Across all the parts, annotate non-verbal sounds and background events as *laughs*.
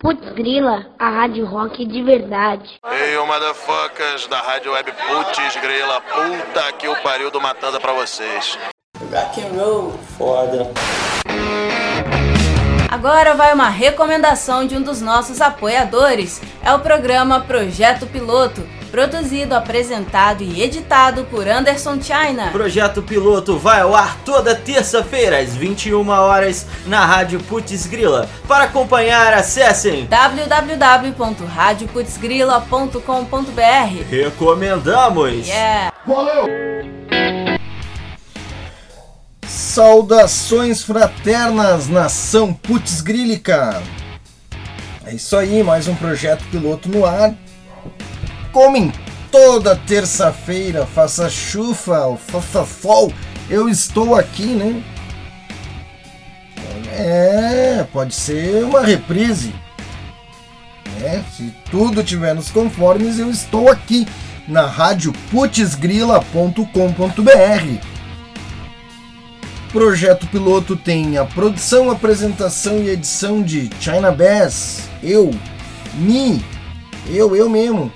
Putz Grila, a rádio rock de verdade. Ei, hey, motherfuckers da rádio web Putz Grila, puta que o pariu do Matanda pra vocês. Rock and roll. Foda. Agora vai uma recomendação de um dos nossos apoiadores. É o programa Projeto Piloto Produzido, apresentado e editado por Anderson China. O projeto piloto vai ao ar toda terça-feira às 21 horas na Rádio Putz Grila. Para acompanhar, acessem www.radioputzgrila.com.br. Recomendamos. Yeah. Valeu. Saudações fraternas, nação Putz Grílica. É isso aí, mais um projeto piloto no ar como em toda terça-feira, faça chuva faça sol, eu estou aqui, né? É, pode ser uma reprise. É, se tudo tiver nos conformes, eu estou aqui na rádio putzgrila.com.br. Projeto piloto tem a produção, apresentação e edição de China Bass, eu, me, eu, eu mesmo.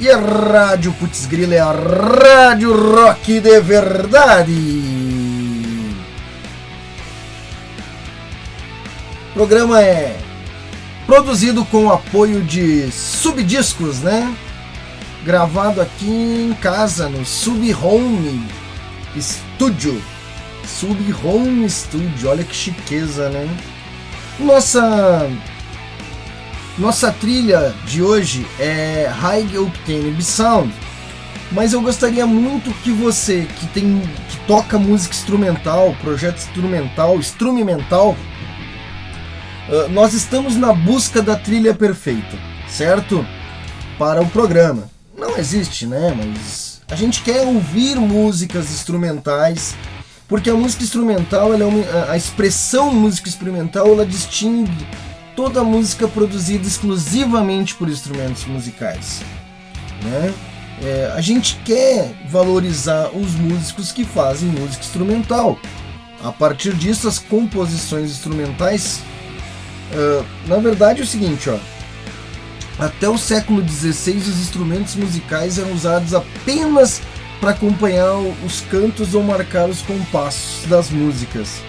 E a Rádio Putz Grila é a Rádio Rock de verdade. O programa é produzido com o apoio de Subdiscos, né? Gravado aqui em casa no Sub Home Studio. Sub Home Studio, olha que chiqueza, né? Nossa nossa trilha de hoje é High Octane Sound, mas eu gostaria muito que você que tem que toca música instrumental, projeto instrumental, instrumental, nós estamos na busca da trilha perfeita, certo? Para o programa. Não existe, né? Mas a gente quer ouvir músicas instrumentais, porque a música instrumental, ela é uma, a expressão música experimental, ela distingue toda a música produzida exclusivamente por instrumentos musicais. Né? É, a gente quer valorizar os músicos que fazem música instrumental. A partir disso, as composições instrumentais. Uh, na verdade, é o seguinte, ó. Até o século XVI, os instrumentos musicais eram usados apenas para acompanhar os cantos ou marcar os compassos das músicas.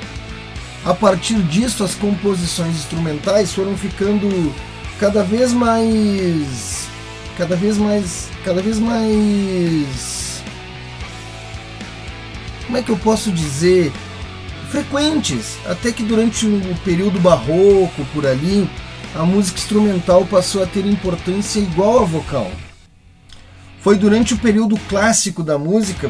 A partir disso, as composições instrumentais foram ficando cada vez mais cada vez mais cada vez mais como é que eu posso dizer? Frequentes. Até que durante o período barroco por ali a música instrumental passou a ter importância igual à vocal. Foi durante o período clássico da música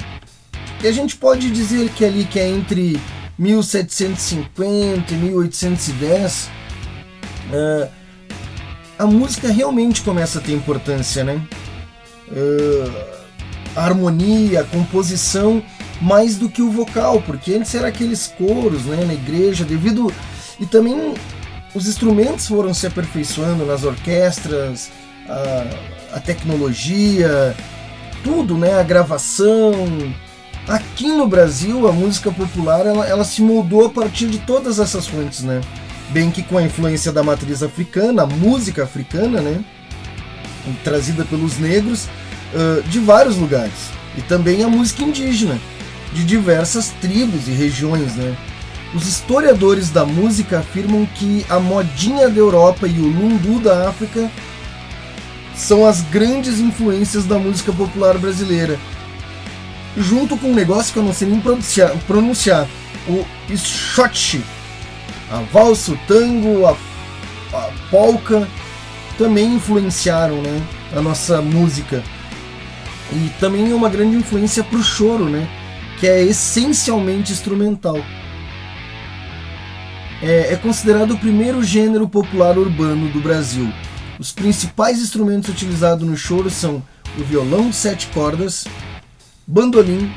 que a gente pode dizer que é ali que é entre 1750 e 1810, uh, a música realmente começa a ter importância, né? Uh, a harmonia, a composição, mais do que o vocal, porque antes era aqueles coros né, na igreja, devido. E também os instrumentos foram se aperfeiçoando nas orquestras, a, a tecnologia, tudo, né? A gravação, Aqui no Brasil, a música popular ela, ela se moldou a partir de todas essas fontes, né? Bem que com a influência da matriz africana, a música africana, né? Trazida pelos negros uh, de vários lugares. E também a música indígena, de diversas tribos e regiões, né? Os historiadores da música afirmam que a modinha da Europa e o lundu da África são as grandes influências da música popular brasileira junto com um negócio que eu não sei nem pronunciar, pronunciar o shot, a valsa, o tango, a, a polka, também influenciaram né, a nossa música. E também é uma grande influência para o choro, né, que é essencialmente instrumental. É, é considerado o primeiro gênero popular urbano do Brasil. Os principais instrumentos utilizados no choro são o violão de sete cordas, bandolim,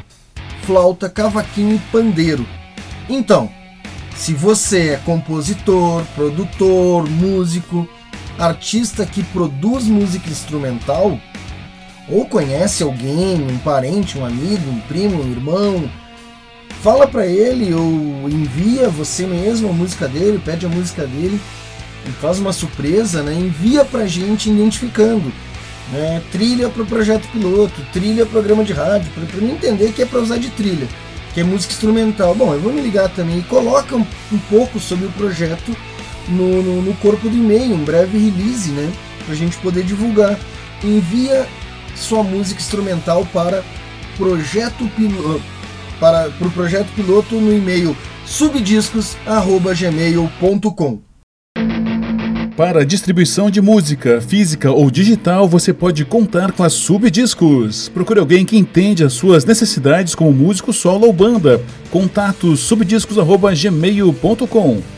flauta, cavaquinho e pandeiro. Então, se você é compositor, produtor, músico, artista que produz música instrumental, ou conhece alguém, um parente, um amigo, um primo, um irmão, fala para ele ou envia você mesmo a música dele, pede a música dele, faz uma surpresa, né? Envia pra gente identificando. Né? Trilha pro projeto piloto, trilha programa de rádio, para mim entender que é para usar de trilha, que é música instrumental. Bom, eu vou me ligar também e coloca um, um pouco sobre o projeto no, no, no corpo do e-mail, um breve release, né? Pra gente poder divulgar. Envia sua música instrumental para projeto piloto para o pro projeto piloto no e-mail subdiscos@gmail.com. Para distribuição de música, física ou digital, você pode contar com a Subdiscos. Procure alguém que entende as suas necessidades como músico solo ou banda. Contato subdiscos@gmail.com.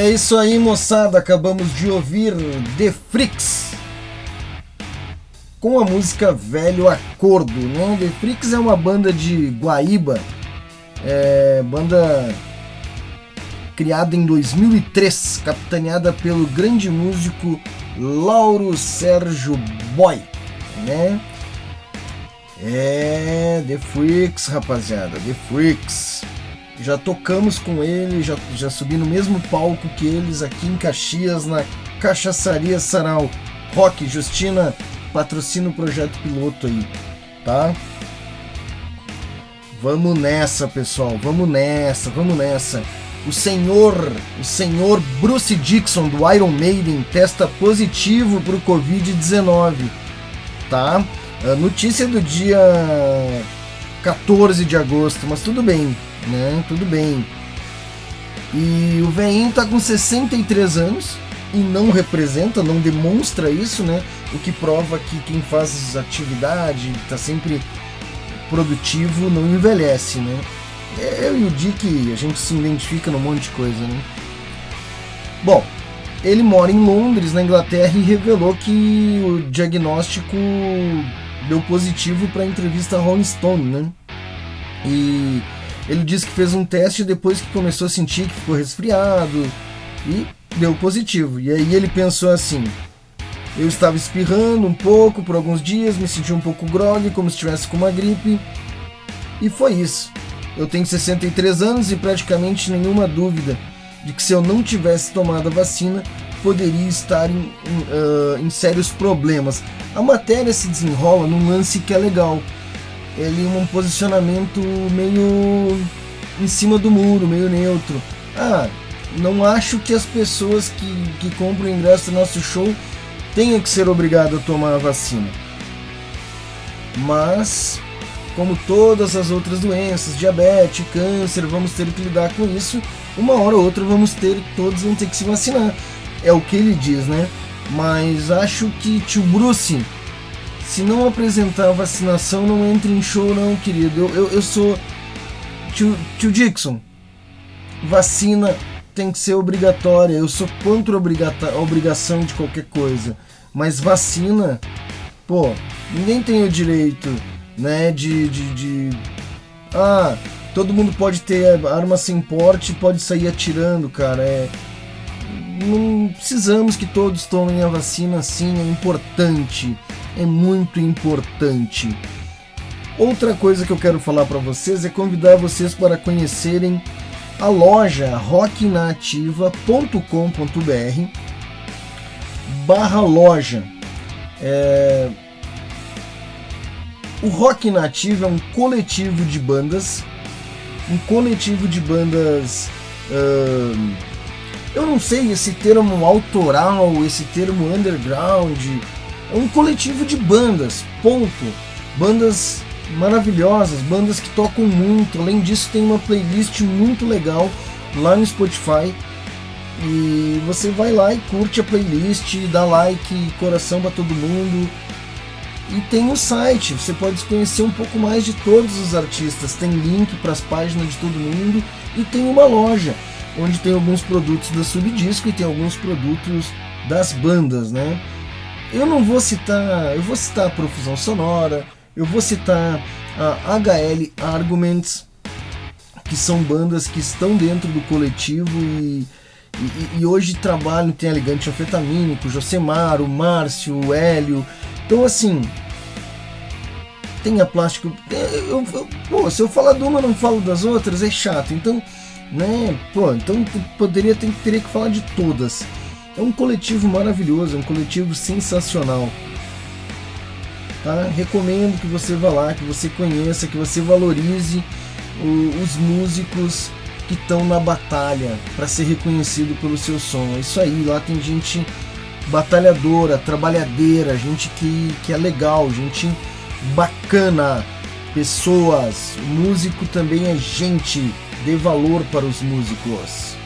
É isso aí, moçada. Acabamos de ouvir The Freaks com a música Velho Acordo. Né? The Freaks é uma banda de Guaíba, é, banda criada em 2003, capitaneada pelo grande músico Lauro Sérgio Boy. Né? É, The Freaks, rapaziada, The Freaks. Já tocamos com ele, já, já subi no mesmo palco que eles aqui em Caxias, na Cachaçaria Sarau. Rock, Justina, patrocina o projeto piloto aí, tá? Vamos nessa, pessoal, vamos nessa, vamos nessa. O senhor, o senhor Bruce Dixon do Iron Maiden testa positivo para o Covid-19, tá? A notícia do dia 14 de agosto, mas tudo bem, né? Tudo bem. E o veinho tá com 63 anos e não representa, não demonstra isso, né? O que prova que quem faz atividade, tá sempre produtivo, não envelhece, né? Eu e o Dick, a gente se identifica num monte de coisa, né? Bom, ele mora em Londres, na Inglaterra, e revelou que o diagnóstico deu positivo para a entrevista Rolling Stone, né? E ele disse que fez um teste depois que começou a sentir que ficou resfriado e deu positivo. E aí ele pensou assim: eu estava espirrando um pouco por alguns dias, me senti um pouco grog, como se estivesse com uma gripe. E foi isso. Eu tenho 63 anos e praticamente nenhuma dúvida de que se eu não tivesse tomado a vacina, poderia estar em, em, uh, em sérios problemas. A matéria se desenrola num lance que é legal. Ele um posicionamento meio em cima do muro, meio neutro. Ah, não acho que as pessoas que, que compram ingresso do nosso show tenham que ser obrigadas a tomar a vacina. Mas, como todas as outras doenças, diabetes, câncer, vamos ter que lidar com isso. Uma hora ou outra vamos ter, todos vão ter que se vacinar. É o que ele diz, né? Mas acho que tio Bruce, se não apresentar vacinação, não entre em show não, querido. Eu, eu, eu sou. Tio, tio Dixon, vacina tem que ser obrigatória. Eu sou contra a obrigação de qualquer coisa. Mas vacina, pô, ninguém tem o direito, né, de, de, de... Ah, todo mundo pode ter arma sem porte pode sair atirando, cara. É não precisamos que todos tomem a vacina, sim, é importante, é muito importante. Outra coisa que eu quero falar para vocês é convidar vocês para conhecerem a loja rocknativa.com.br barra loja. É... O Rock Nativa é um coletivo de bandas, um coletivo de bandas uh, eu não sei esse termo autoral, esse termo underground. É um coletivo de bandas, ponto. Bandas maravilhosas, bandas que tocam muito. Além disso, tem uma playlist muito legal lá no Spotify. E você vai lá e curte a playlist, dá like, coração para todo mundo. E tem o site, você pode conhecer um pouco mais de todos os artistas. Tem link para as páginas de todo mundo e tem uma loja onde tem alguns produtos da Subdisco e tem alguns produtos das bandas, né? Eu não vou citar, eu vou citar a Profusão Sonora, eu vou citar a HL Arguments, que são bandas que estão dentro do coletivo e, e, e hoje trabalham, tem Elegante Anfetamínico, Josemar, o Márcio, o Hélio. Então assim, tem a plástico. Eu, eu, pô, se eu falar de uma, não falo das outras, é chato. Então né? Pô, então poderia ter, teria que falar de todas. É um coletivo maravilhoso, é um coletivo sensacional. Tá? Recomendo que você vá lá, que você conheça, que você valorize o, os músicos que estão na batalha para ser reconhecido pelo seu som. É isso aí, lá tem gente batalhadora, trabalhadeira, gente que, que é legal, gente bacana, pessoas. O músico também é gente dê valor para os músicos.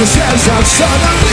the sands of summer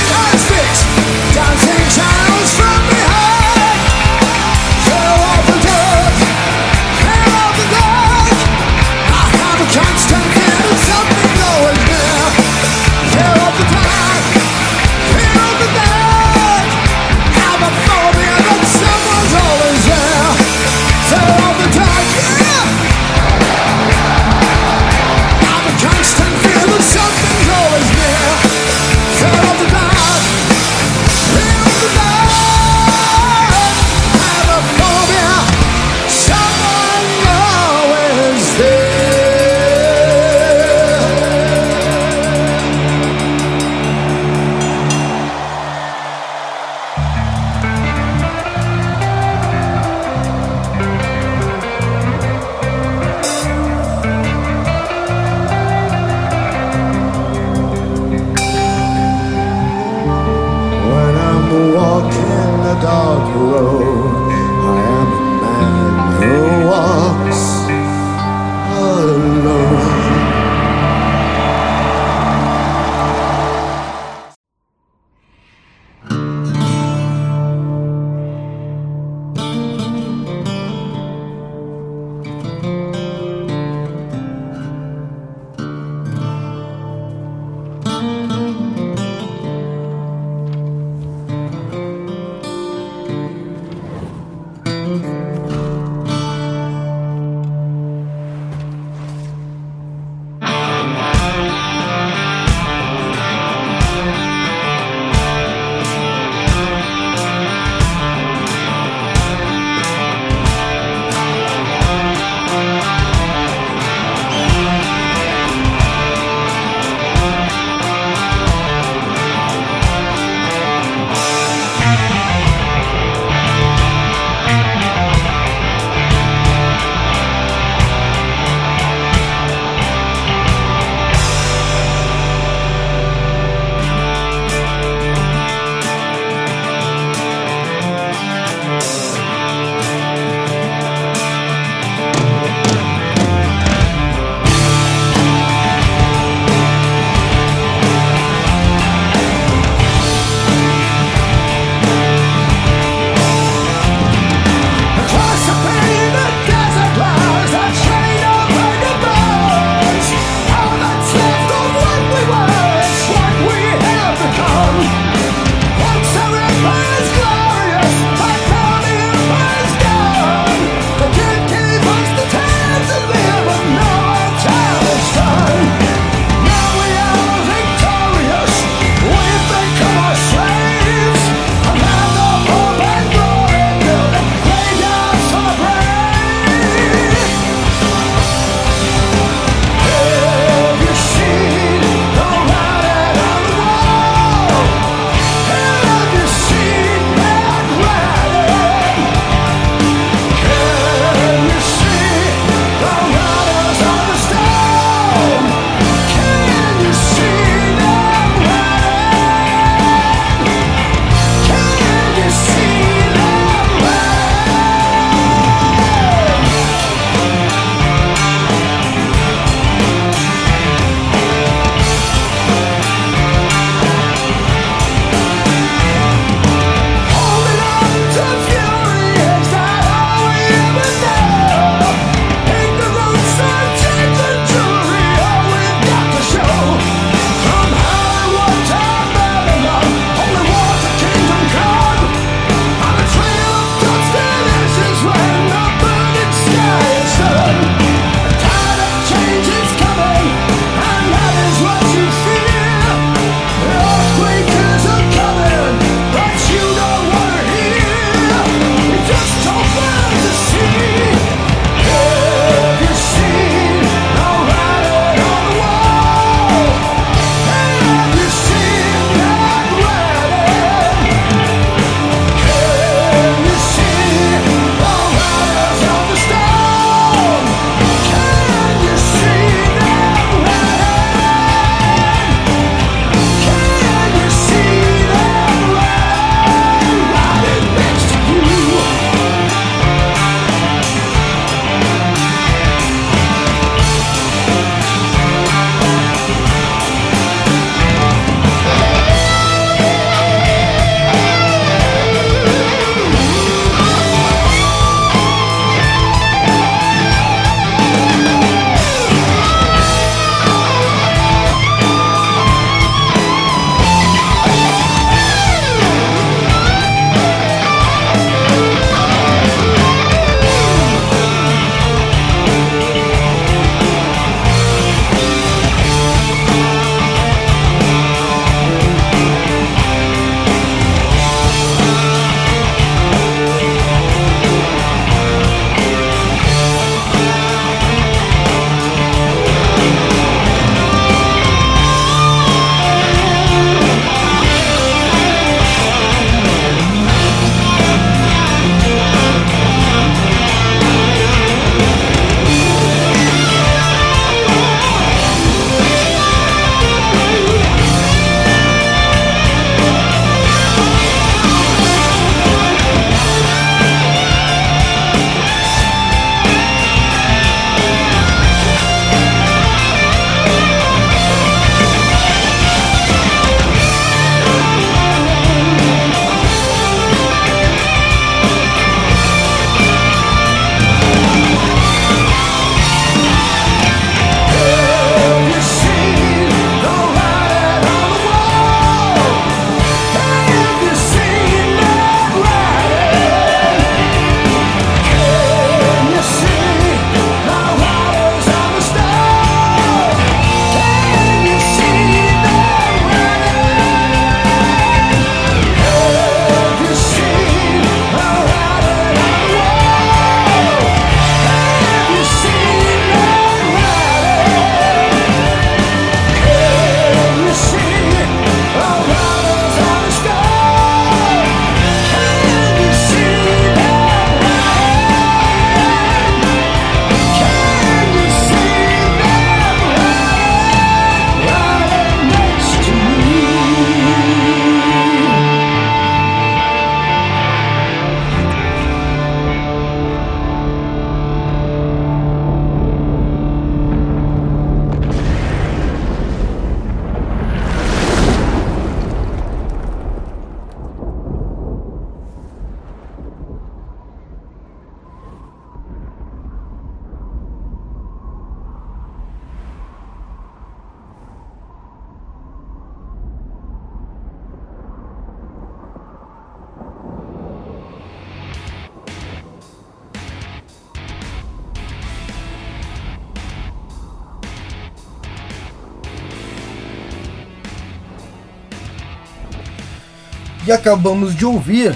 E acabamos de ouvir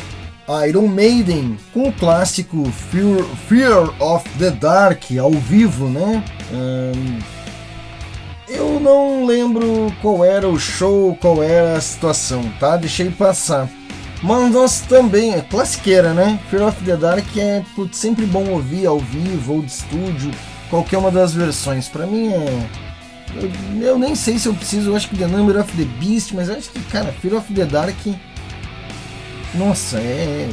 Iron Maiden com o clássico Fear, Fear of the Dark ao vivo, né? Eu não lembro qual era o show, qual era a situação, tá? Deixei passar. Mas nós também, é classiqueira, né? Fear of the Dark é putz, sempre bom ouvir ao vivo ou de estúdio, qualquer uma das versões. Pra mim é. Eu, eu nem sei se eu preciso, eu acho que The Number of the Beast, mas acho que, cara, Fear of the Dark. Nossa, é.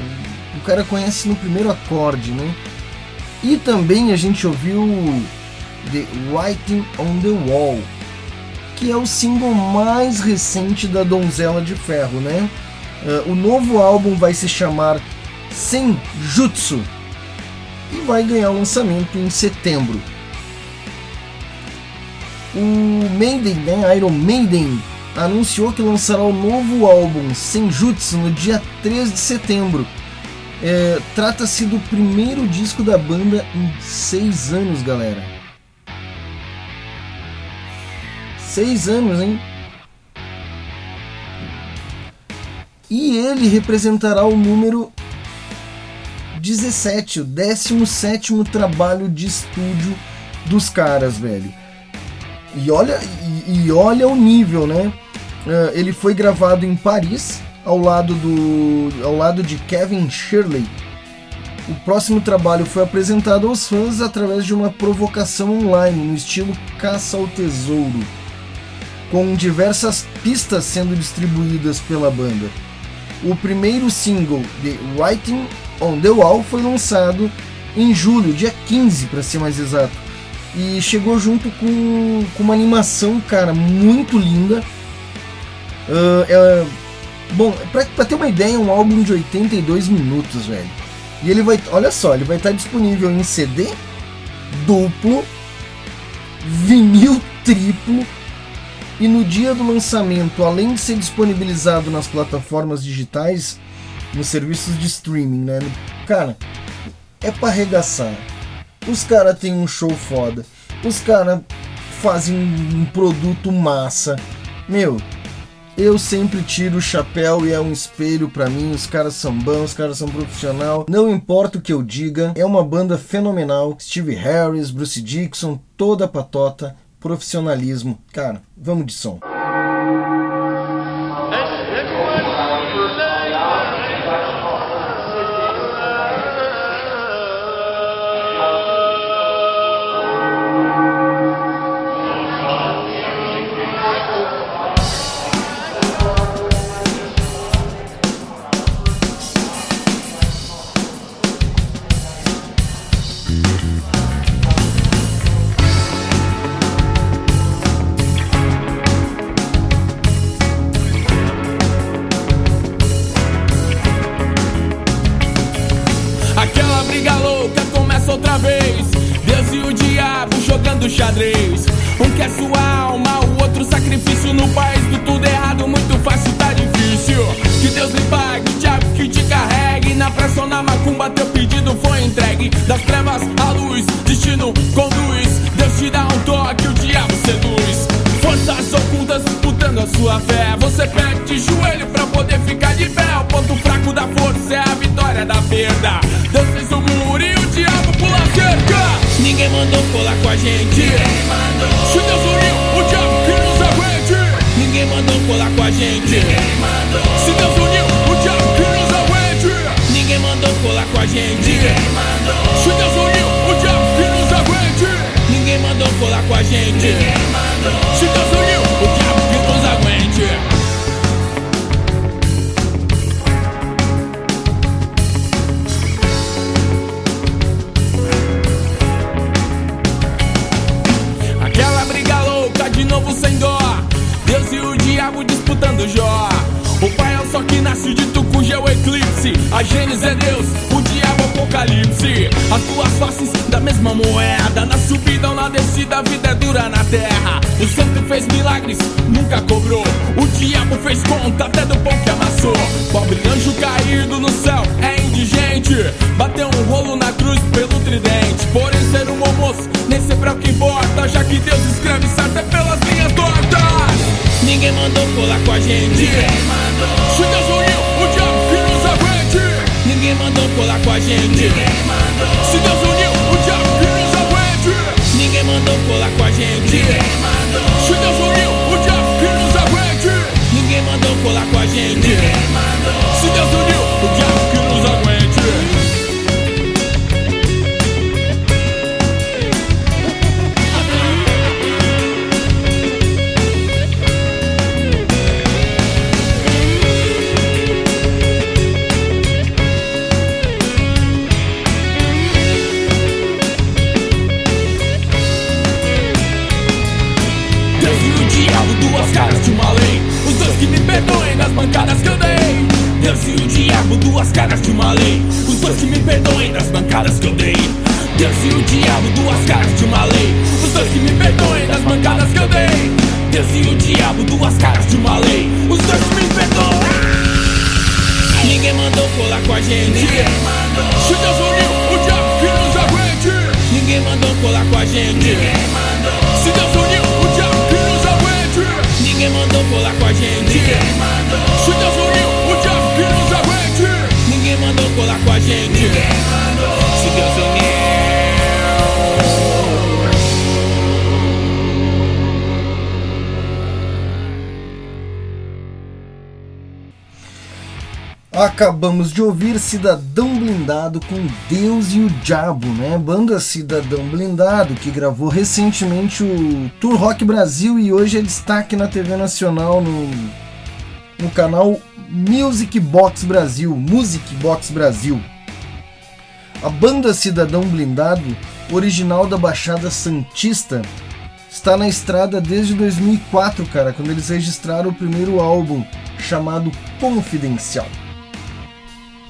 O cara conhece no primeiro acorde, né? E também a gente ouviu The Writing on the Wall, que é o single mais recente da Donzela de Ferro, né? Ah, o novo álbum vai se chamar Senjutsu e vai ganhar lançamento em setembro. O Maiden, né, Iron Maiden, anunciou que lançará o novo álbum Senjutsu no dia 3 de setembro. É, Trata-se do primeiro disco da banda em seis anos, galera. Seis anos, hein? E ele representará o número 17, o 17 trabalho de estúdio dos caras, velho. E olha, e, olha o nível, né? Ah, ele foi gravado em Paris, ao lado, do, ao lado de Kevin Shirley. O próximo trabalho foi apresentado aos fãs através de uma provocação online, no estilo Caça ao Tesouro, com diversas pistas sendo distribuídas pela banda. O primeiro single, The Writing on the Wall, foi lançado em julho, dia 15 para ser mais exato. E chegou junto com, com uma animação, cara, muito linda. Ah, é- bom, pra, pra ter uma ideia, é um álbum de 82 minutos, velho. E ele vai, olha só, ele vai estar disponível em CD duplo, vinil triplo e no dia do lançamento, além de ser disponibilizado nas plataformas digitais, nos serviços de streaming, né? Cara, é pra arregaçar. Os caras têm um show foda. Os caras fazem um produto massa. Meu, eu sempre tiro o chapéu e é um espelho pra mim. Os caras são bons, os caras são profissional. Não importa o que eu diga, é uma banda fenomenal. Steve Harris, Bruce Dixon, toda a patota, profissionalismo. Cara, vamos de som. Xadrez. Um quer sua alma, o outro sacrifício. No país do tudo errado, muito fácil, tá difícil. Que Deus lhe pague, o diabo que te carregue. Na pressão, na macumba, teu pedido foi entregue. Das trevas à luz, destino conduz. Deus te dá um toque, o diabo seduz. Forças ocultas disputando a sua fé. Você pede de joelho pra poder ficar de pé. O ponto fraco da força é a vitória da perda. Mandou colar com a gente. Se Deus uniu, o diabo que nos aguente. Ninguém mandou colar com a gente. Se Deus uniu, o diabo que nos aguente. Ninguém mandou colar com a gente. Se Deus uniu, o diabo que nos aguente. Ninguém mandou colar com a gente. Se Deus Gênesis é Deus, o diabo é o apocalipse. As duas faces da mesma moeda. Na subida ou na descida, a vida é dura na terra. O santo fez milagres, nunca cobrou. O diabo fez conta até do pão que amassou. Pobre anjo caído no céu é indigente. Bateu um rolo na cruz pelo tridente. Porém, ser um bom moço nem sempre é o que importa. Já que Deus escreve certo é pelas linhas tortas. Ninguém mandou colar com a gente. Mandou colar com a gente. Se Deus uniu, o diabo que nos aguente. Ninguém mandou colar com a gente. Se Deus uniu, o diabo que nos aguente. Ninguém mandou colar com a gente. Se Deus uniu, o diabo Deus e o diabo, duas caras de uma lei. Os dois que me perdoem nas bancadas que eu dei. Deus e o diabo, duas caras de uma lei. Os dois que me perdoem nas bancadas que eu dei. Deus e o diabo, duas caras de uma lei. Os dois que me perdoem. Ninguém mandou colar com a gente. Se Deus uniu, o diabo que nos aguente. Ninguém mandou colar com a gente. Se Deus uniu, o diabo que nos aguente. Ninguém mandou colar com a gente. Se Deus mandou colar com a gente. Se Deus uniu. Acabamos de ouvir Cidadão Blindado com Deus e o Diabo, né? Banda Cidadão Blindado que gravou recentemente o Tour Rock Brasil e hoje é destaque na TV Nacional no, no canal Music Box Brasil, Music Box Brasil. A banda Cidadão Blindado, original da Baixada Santista, está na estrada desde 2004, cara, quando eles registraram o primeiro álbum chamado Confidencial.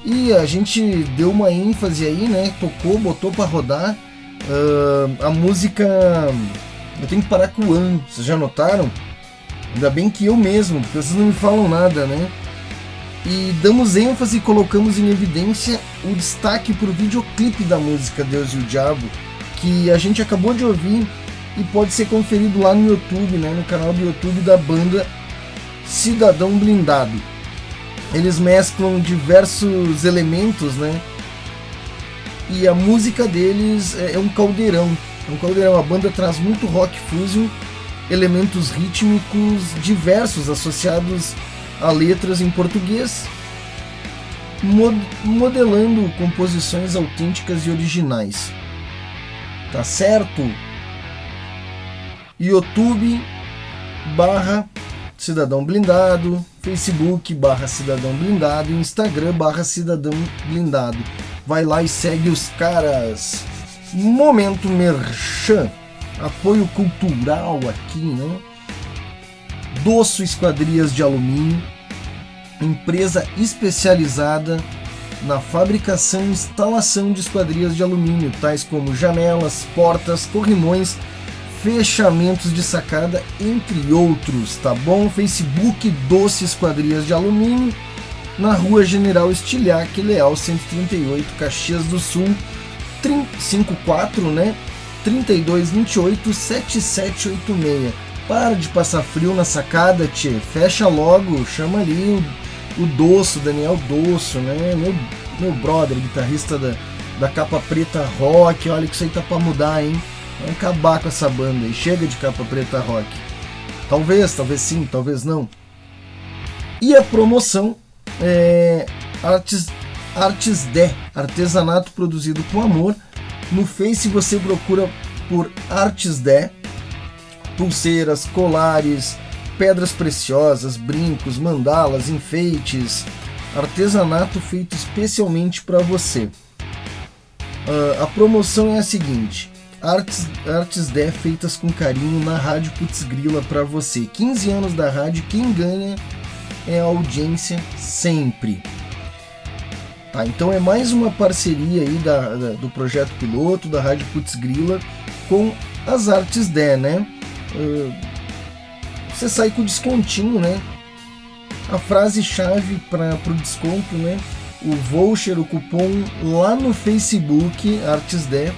E a gente deu uma ênfase aí, né? Tocou, botou pra rodar. Ah, a música. Eu tenho que parar com o an, vocês já notaram? Ainda bem que eu mesmo, porque vocês não me falam nada, né? E damos ênfase e colocamos em evidência o destaque pro videoclipe da música Deus e o Diabo, que a gente acabou de ouvir e pode ser conferido lá no YouTube, né? No canal do YouTube da banda Cidadão Blindado eles mesclam diversos elementos, né? E a música deles é é um caldeirão. É um caldeirão. A banda traz muito rock fusion, elementos rítmicos diversos associados a letras em português, mo- modelando composições autênticas e originais. Tá certo? YouTube barra Cidadão Blindado, Facebook barra Cidadão Blindado Instagram barra Cidadão Blindado. Vai lá e segue os caras. Momento Merchan, apoio cultural aqui, né? Doço Esquadrias de Alumínio, empresa especializada na fabricação e instalação de esquadrias de alumínio, tais como janelas, portas, corrimões, fechamentos de sacada, entre outros, tá bom? Facebook Doce Esquadrias de Alumínio, na Rua General Estilhac, Leal 138, Caxias do Sul, 354, né? 3228 7786. Para de passar frio na sacada, tchê. Fecha logo, chama ali o, o Doço, Daniel Doço, né? Meu, meu brother, guitarrista da, da capa preta rock. Olha que isso aí tá pra mudar, hein? Vamos acabar com essa banda aí. Chega de capa preta rock. Talvez, talvez sim, talvez não. E a promoção é Artes, Artes Dé, artesanato produzido com amor. No Face você procura por Artes Dé, pulseiras, colares, pedras preciosas, brincos, mandalas, enfeites, artesanato feito especialmente para você. Ah, a promoção é a seguinte: artes, artes Dé feitas com carinho na Rádio Putz Grila para você. 15 anos da rádio, quem ganha é a audiência sempre. Tá, então é mais uma parceria aí da, da- do projeto piloto da Rádio Putz Grila com as artes Dé, né? Ah, você sai com descontinho, né? A frase-chave para o desconto, né? O voucher, o cupom lá no Facebook, Artes Dé,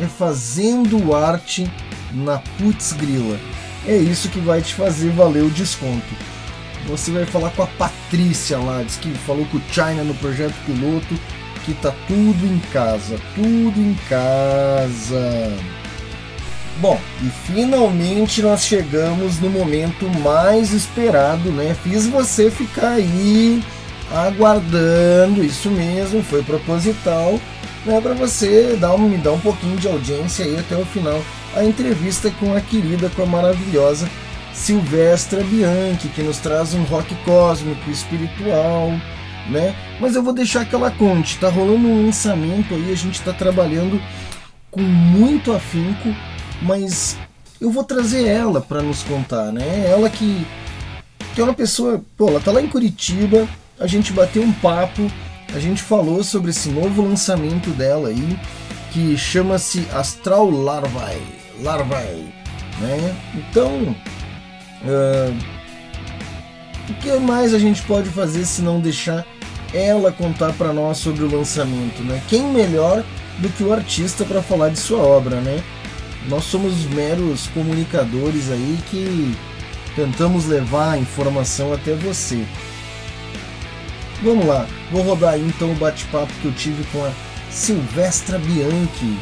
é fazendo arte na Putz Grila. É isso que vai te fazer valer o desconto. Você vai falar com a Patrícia lá, diz que falou com o China no projeto piloto, aqui tá tudo em casa, tudo em casa. Bom, e finalmente nós chegamos no momento mais esperado, né? Fiz você ficar aí aguardando, isso mesmo, foi proposital, né? Para você dar me dar um pouquinho de audiência aí até o final. A entrevista com a querida, com a maravilhosa Silvestra Bianchi, que nos traz um rock cósmico, espiritual, né? Mas eu vou deixar que ela conte. Tá rolando um lançamento aí, a gente tá trabalhando com muito afinco, mas eu vou trazer ela para nos contar, né? Ela que, que é uma pessoa, pô, ela tá lá em Curitiba, a gente bateu um papo, a gente falou sobre esse novo lançamento dela aí, que chama-se Astral Larvae, Larvae, né? Então, ah, o que mais a gente pode fazer se não deixar ela contar para nós sobre o lançamento, né? Quem melhor do que o artista para falar de sua obra, né? Nós somos meros comunicadores aí que tentamos levar a informação até você. Vamos lá, vou rodar aí então o bate-papo que eu tive com a Silvestra Bianchi.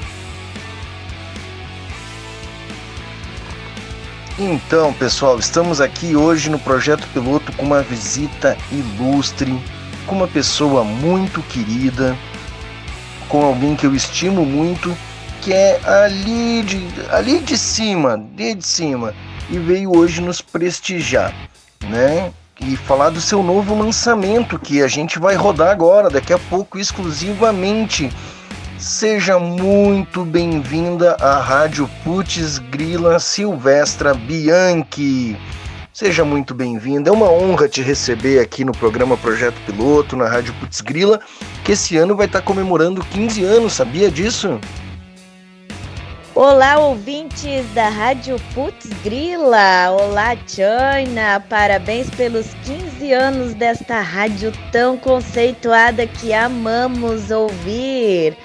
Então, pessoal, estamos aqui hoje no projeto piloto com uma visita ilustre, com uma pessoa muito querida, com alguém que eu estimo muito, que é ali de, ali de cima, de cima, e veio hoje nos prestigiar, né? E falar do seu novo lançamento que a gente vai rodar agora, daqui a pouco, exclusivamente. Seja muito bem-vinda à Rádio Putz Grila Silvestra Bianchi. Seja muito bem-vinda. É uma honra te receber aqui no programa Projeto Piloto, na Rádio Putz Grila, que esse ano vai estar comemorando 15 anos, sabia disso? Olá, ouvintes da Rádio Putz Grila. Olá, China. Parabéns pelos 15 anos desta rádio tão conceituada que amamos ouvir.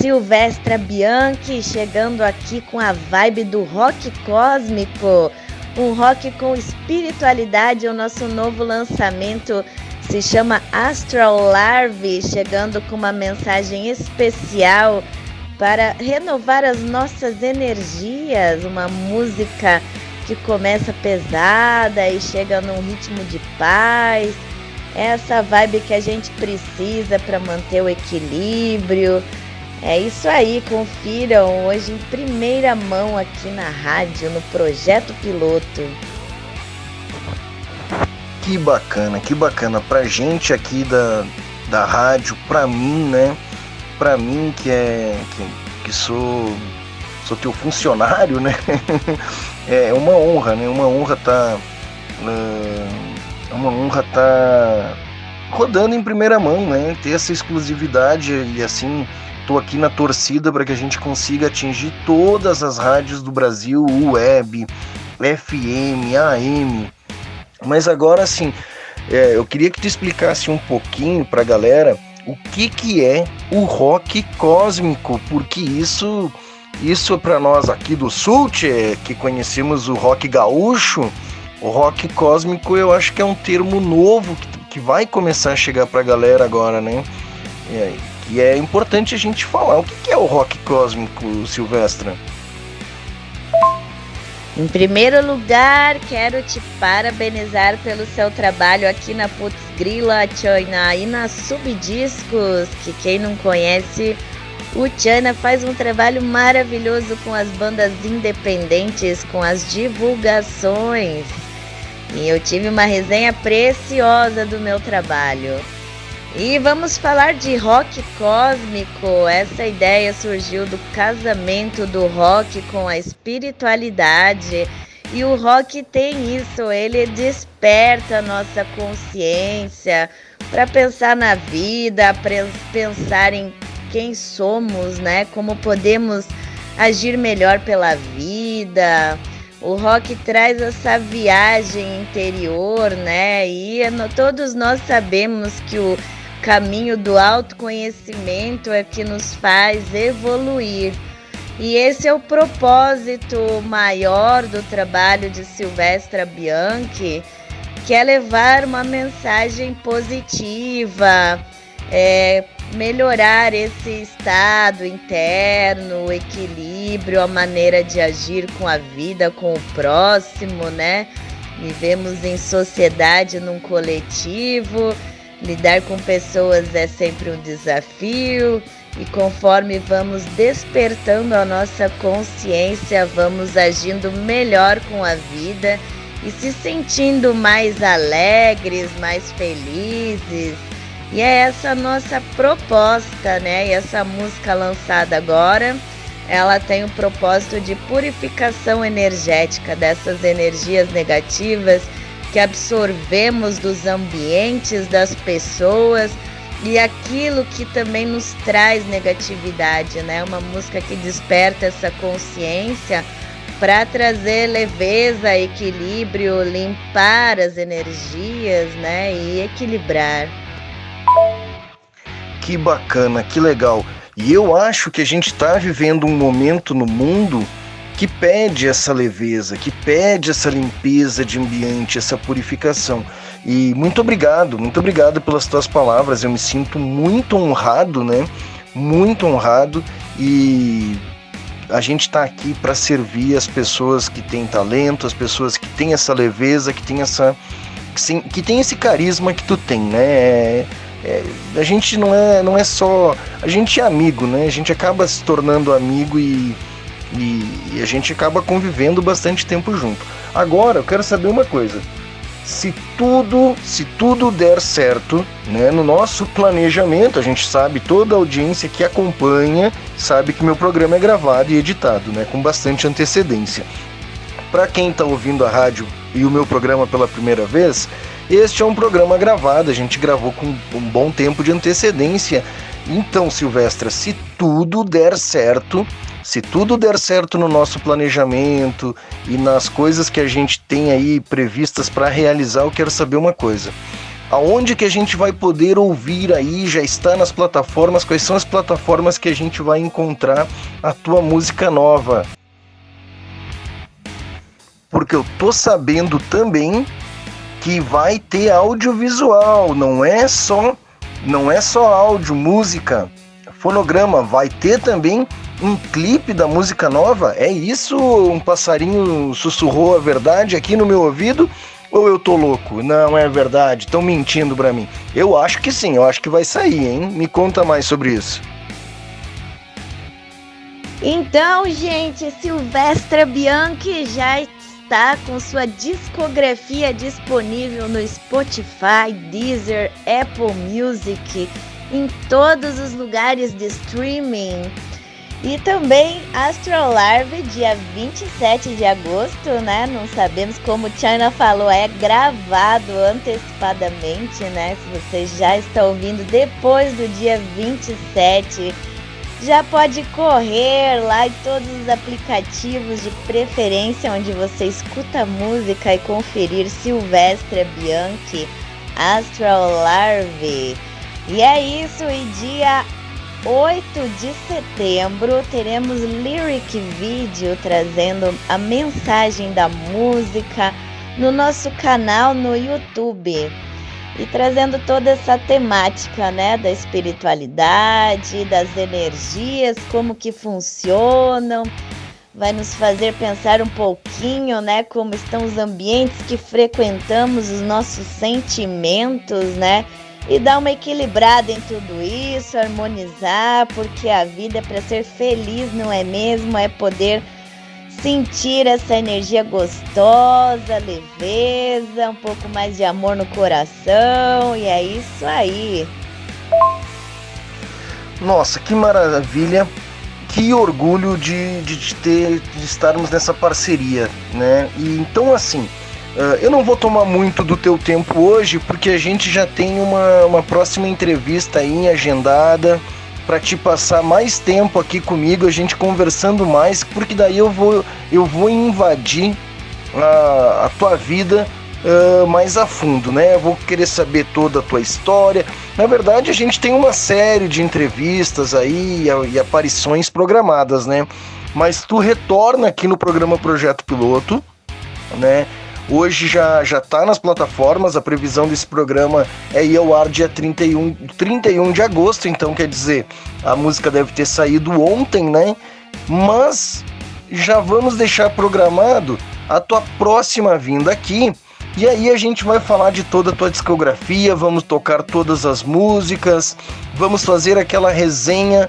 Silvestra Bianchi chegando aqui com a vibe do rock cósmico. Um rock com espiritualidade, o nosso novo lançamento se chama Astral Larve, chegando com uma mensagem especial para renovar as nossas energias, uma música que começa pesada e chega num ritmo de paz. É essa vibe que a gente precisa para manter o equilíbrio. É isso aí, confiram hoje em primeira mão aqui na rádio, no projeto piloto. Que bacana, que bacana. Pra gente aqui da, da rádio, pra mim, né? Pra mim que é. que, que sou. sou teu funcionário, né? *laughs* é uma honra, né? Uma honra tá. É uma honra tá rodando em primeira mão, né? Ter essa exclusividade e assim. Tô aqui na torcida para que a gente consiga atingir todas as rádios do Brasil, web, FM, AM, mas agora sim, é, eu queria que tu explicasse um pouquinho pra galera o que que é o rock cósmico, porque isso isso para nós aqui do sul, tchê, que conhecemos o rock gaúcho, o rock cósmico eu acho que é um termo novo que, que vai começar a chegar pra galera agora, né? É, que é importante a gente falar. O que que é o rock cósmico, Silvestra? Em primeiro lugar, quero te parabenizar pelo seu trabalho aqui na Putz Grila, China, e na Subdiscos, que quem não conhece, o China faz um trabalho maravilhoso com as bandas independentes, com as divulgações. E eu tive uma resenha preciosa do meu trabalho. E vamos falar de rock cósmico. Essa ideia surgiu do casamento do rock com a espiritualidade. E o rock tem isso, ele desperta a nossa consciência para pensar na vida, para pensar em quem somos, né? Como podemos agir melhor pela vida. O rock traz essa viagem interior, né? E todos nós sabemos que o caminho do autoconhecimento é que nos faz evoluir. E esse é o propósito maior do trabalho de Silvestra Bianchi, que é levar uma mensagem positiva, é, melhorar esse estado interno, o equilíbrio, a maneira de agir com a vida, com o próximo, né? Vivemos em sociedade, num coletivo, lidar com pessoas é sempre um desafio e conforme vamos despertando a nossa consciência, vamos agindo melhor com a vida e se sentindo mais alegres, mais felizes. E é essa nossa proposta, né? E essa música lançada agora, ela tem o propósito de purificação energética dessas energias negativas que absorvemos dos ambientes, das pessoas e aquilo que também nos traz negatividade, né? Uma música que desperta essa consciência para trazer leveza, equilíbrio, limpar as energias, né? E equilibrar. Que bacana, que legal. E eu acho que a gente está vivendo um momento no mundo que pede essa leveza, que pede essa limpeza de ambiente, essa purificação. E muito obrigado, muito obrigado pelas tuas palavras. Eu me sinto muito honrado, né? Muito honrado e a gente está aqui para servir as pessoas que têm talento, as pessoas que têm essa leveza, que têm essa que tem esse carisma que tu tem, né? É, é, a gente não é, não é só. A gente é amigo, né? A gente acaba se tornando amigo e, e, e a gente acaba convivendo bastante tempo junto. Agora, eu quero saber uma coisa. Se tudo, se tudo der certo, né, no nosso planejamento, a gente sabe, toda a audiência que acompanha sabe que meu programa é gravado e editado, né, com bastante antecedência. Para quem está ouvindo a rádio e o meu programa pela primeira vez, este é um programa gravado, a gente gravou com um bom tempo de antecedência. Então, Silvestra, se tudo der certo, se tudo der certo no nosso planejamento e nas coisas que a gente tem aí previstas para realizar, eu quero saber uma coisa. Aonde que a gente vai poder ouvir aí? Já está nas plataformas? Quais são as plataformas que a gente vai encontrar a tua música nova? Porque eu tô sabendo também que vai ter audiovisual, não é só não é só áudio, música, fonograma, vai ter também um clipe da música nova? É isso? Um passarinho sussurrou a verdade aqui no meu ouvido? Ou eu tô louco? Não é verdade, estão mentindo para mim. Eu acho que sim, eu acho que vai sair, hein? Me conta mais sobre isso. Então, gente, Silvestra Bianchi já está com sua discografia disponível no Spotify, Deezer, Apple Music, em todos os lugares de streaming. E também Astral Larve, dia 27 de agosto, né? Não sabemos como China falou, é gravado antecipadamente, né? Se você já está ouvindo depois do dia 27, já pode correr lá em todos os aplicativos de preferência onde você escuta música e conferir Silvestre Bianchi, Astral Larve. E é isso, e dia 8 de setembro teremos Lyric Video trazendo a mensagem da música no nosso canal no YouTube e trazendo toda essa temática, né, da espiritualidade, das energias, como que funcionam, vai nos fazer pensar um pouquinho, né, como estão os ambientes que frequentamos, os nossos sentimentos, né? e dar uma equilibrada em tudo isso, harmonizar, porque a vida é para ser feliz, não é mesmo? É poder sentir essa energia gostosa, leveza, um pouco mais de amor no coração, e é isso aí. Nossa, que maravilha! Que orgulho de, de, de ter de estarmos nessa parceria, né? E então assim, Uh, eu não vou tomar muito do teu tempo hoje, porque a gente já tem uma, uma próxima entrevista aí agendada para te passar mais tempo aqui comigo, a gente conversando mais, porque daí eu vou, eu vou invadir a, a tua vida uh, mais a fundo, né? Eu vou querer saber toda a tua história. Na verdade, a gente tem uma série de entrevistas aí e, e aparições programadas, né? Mas tu retorna aqui no programa Projeto Piloto, né? Hoje já já tá nas plataformas, a previsão desse programa é ir ao ar dia 31, 31 de agosto, então quer dizer, a música deve ter saído ontem, né? Mas já vamos deixar programado a tua próxima vinda aqui. E aí a gente vai falar de toda a tua discografia, vamos tocar todas as músicas, vamos fazer aquela resenha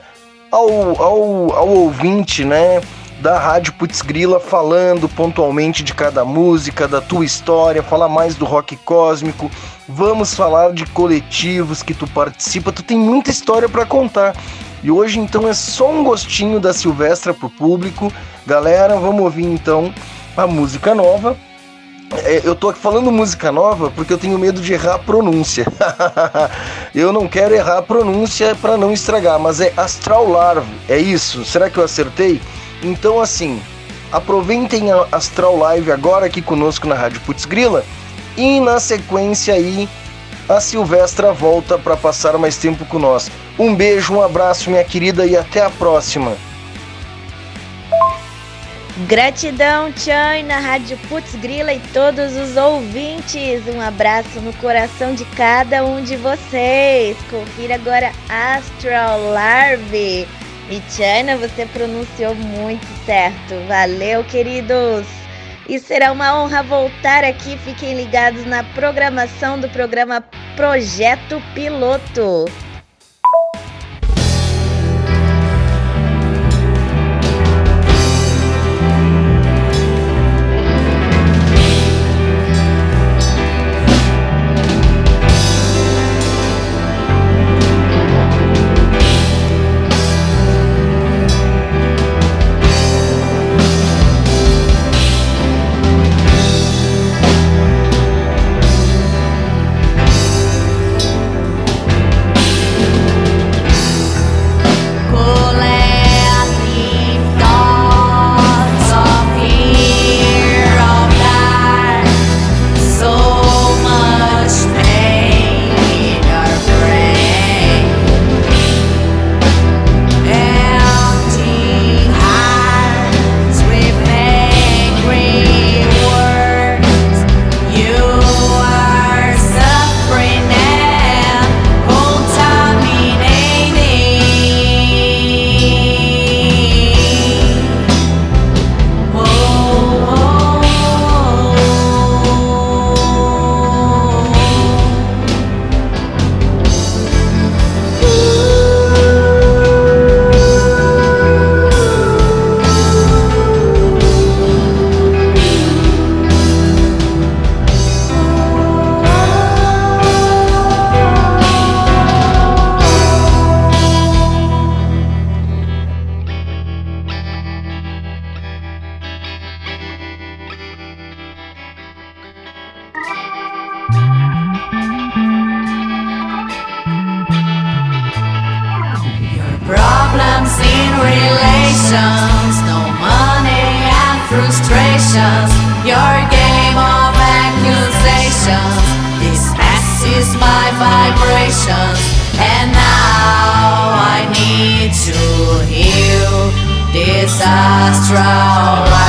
ao, ao, ao ouvinte, né? Da Rádio Putz Grila falando pontualmente de cada música, da tua história, falar mais do rock cósmico. Vamos falar de coletivos que tu participa, tu tem muita história para contar. E hoje então é só um gostinho da Silvestra pro público. Galera, vamos ouvir então a música nova. É, eu tô falando música nova porque eu tenho medo de errar a pronúncia. *laughs* eu não quero errar a pronúncia para não estragar, mas é Astral Larve. É isso? Será que eu acertei? Então assim, aproveitem a Astral Live agora aqui conosco na Rádio Putz Grila e na sequência aí a Silvestra volta para passar mais tempo com nós. Um beijo, um abraço, minha querida, e até a próxima. Gratidão, Tchan, na Rádio Putz Grila e todos os ouvintes. Um abraço no coração de cada um de vocês. Confira agora Astral Larve. E China, você pronunciou muito certo. Valeu, queridos. E será uma honra voltar aqui. Fiquem ligados na programação do programa Projeto Piloto. Vibrations, and now I need to heal this astral larvae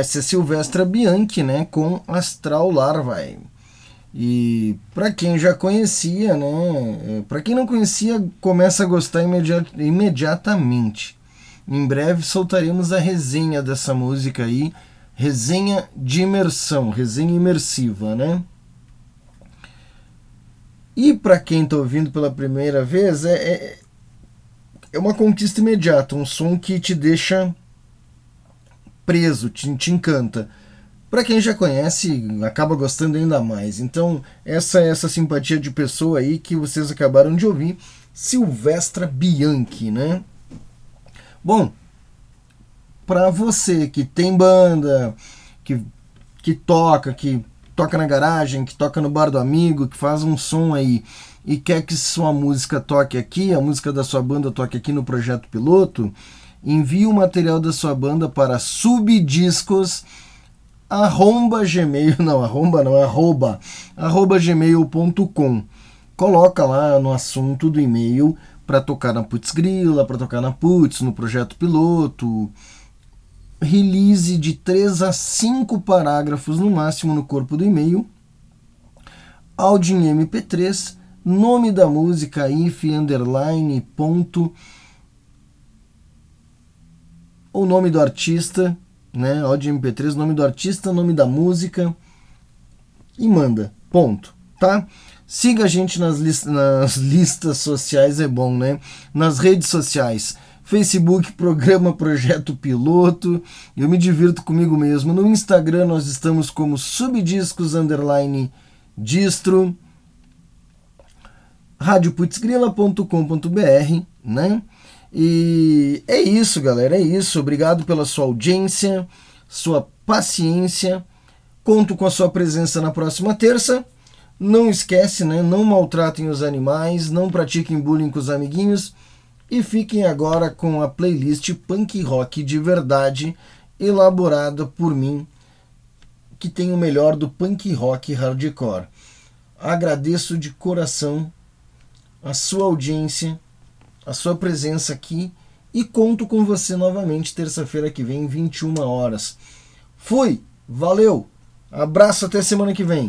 é Silvestra Bianchi, né, com Astral Larvae. E para quem já conhecia, né, para quem não conhecia, começa a gostar imedi imediatamente. Em breve soltaremos a resenha dessa música aí, resenha de imersão, resenha imersiva, né? E para quem está ouvindo pela primeira vez, é, é, é, uma conquista imediata, um som que te deixa preso, te, te encanta. Para quem já conhece, acaba gostando ainda mais. Então, essa essa simpatia de pessoa aí que vocês acabaram de ouvir, Silvestra Bianchi, né? Bom, para você que tem banda, que, que toca, que toca na garagem, que toca no bar do amigo, que faz um som aí e quer que sua música toque aqui, a música da sua banda toque aqui no projeto piloto, envie o material da sua banda para subdiscos arromba gmail, *laughs* não, arromba não, arroba, arroba gmail.com. Coloca lá no assunto do e-mail para tocar na Putz Grila, para tocar na Putz, no projeto piloto, release de 3 a 5 parágrafos no máximo no corpo do e-mail, áudio em MP3, nome da música, if, underline, ponto, o nome do artista, né, áudio em MP3, nome do artista, nome da música e manda, ponto, tá? Siga a gente nas, list nas *laughs* listas sociais, é bom, né? Nas redes sociais. Facebook, programa Projeto Piloto. Eu me divirto comigo mesmo. No Instagram nós estamos como subdiscos underline distro. radioputzgrila.com.br, né? E é isso, galera, é isso. Obrigado pela sua audiência, sua paciência. Conto com a sua presença na próxima terça. Não esquece, né? Não maltratem os animais, não pratiquem bullying com os amiguinhos e fiquem agora com a playlist Punk Rock de verdade, elaborada por mim, que tem o melhor do punk rock hardcore. Agradeço de coração a sua audiência, a sua presença aqui e conto com você novamente terça-feira que vem, 21 horas. Fui, valeu, abraço até semana que vem.